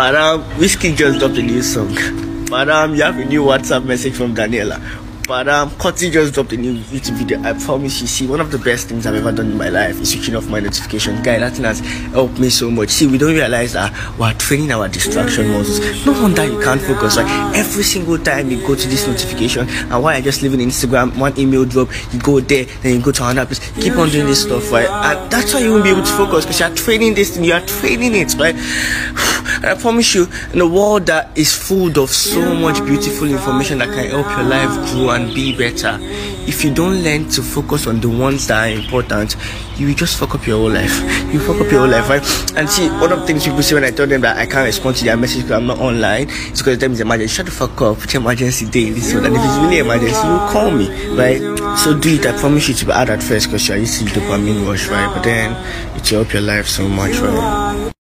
Param, Wizkid just dropped a new song. Param, you have a new WhatsApp message from Daniela. But um, Kotzi just dropped a new YouTube video. I promise you, see, one of the best things I've ever done in my life is switching off my notification. Guy, that thing has helped me so much. See, we don't realize that we're training our distraction muscles. No wonder you can't focus. Right? Every single time you go to this notification, and while I just leave leaving Instagram, one email drop, you go there, then you go to another place. Keep on doing this stuff, right? And that's why you won't be able to focus because you're training this thing, you're training it, right? I promise you, in a world that is full of so much beautiful information that can help your life grow and be better, if you don't learn to focus on the ones that are important, you will just fuck up your whole life. You fuck up your whole life, right? And see, one of the things people say when I tell them that I can't respond to their message because I'm not online, it's because them is emergency. Shut the fuck up. Put emergency day this one. And if it's really emergency, you call me, right? So do it. I promise you to be hard at first because you're used to dopamine rush, right? But then it will help your life so much, right?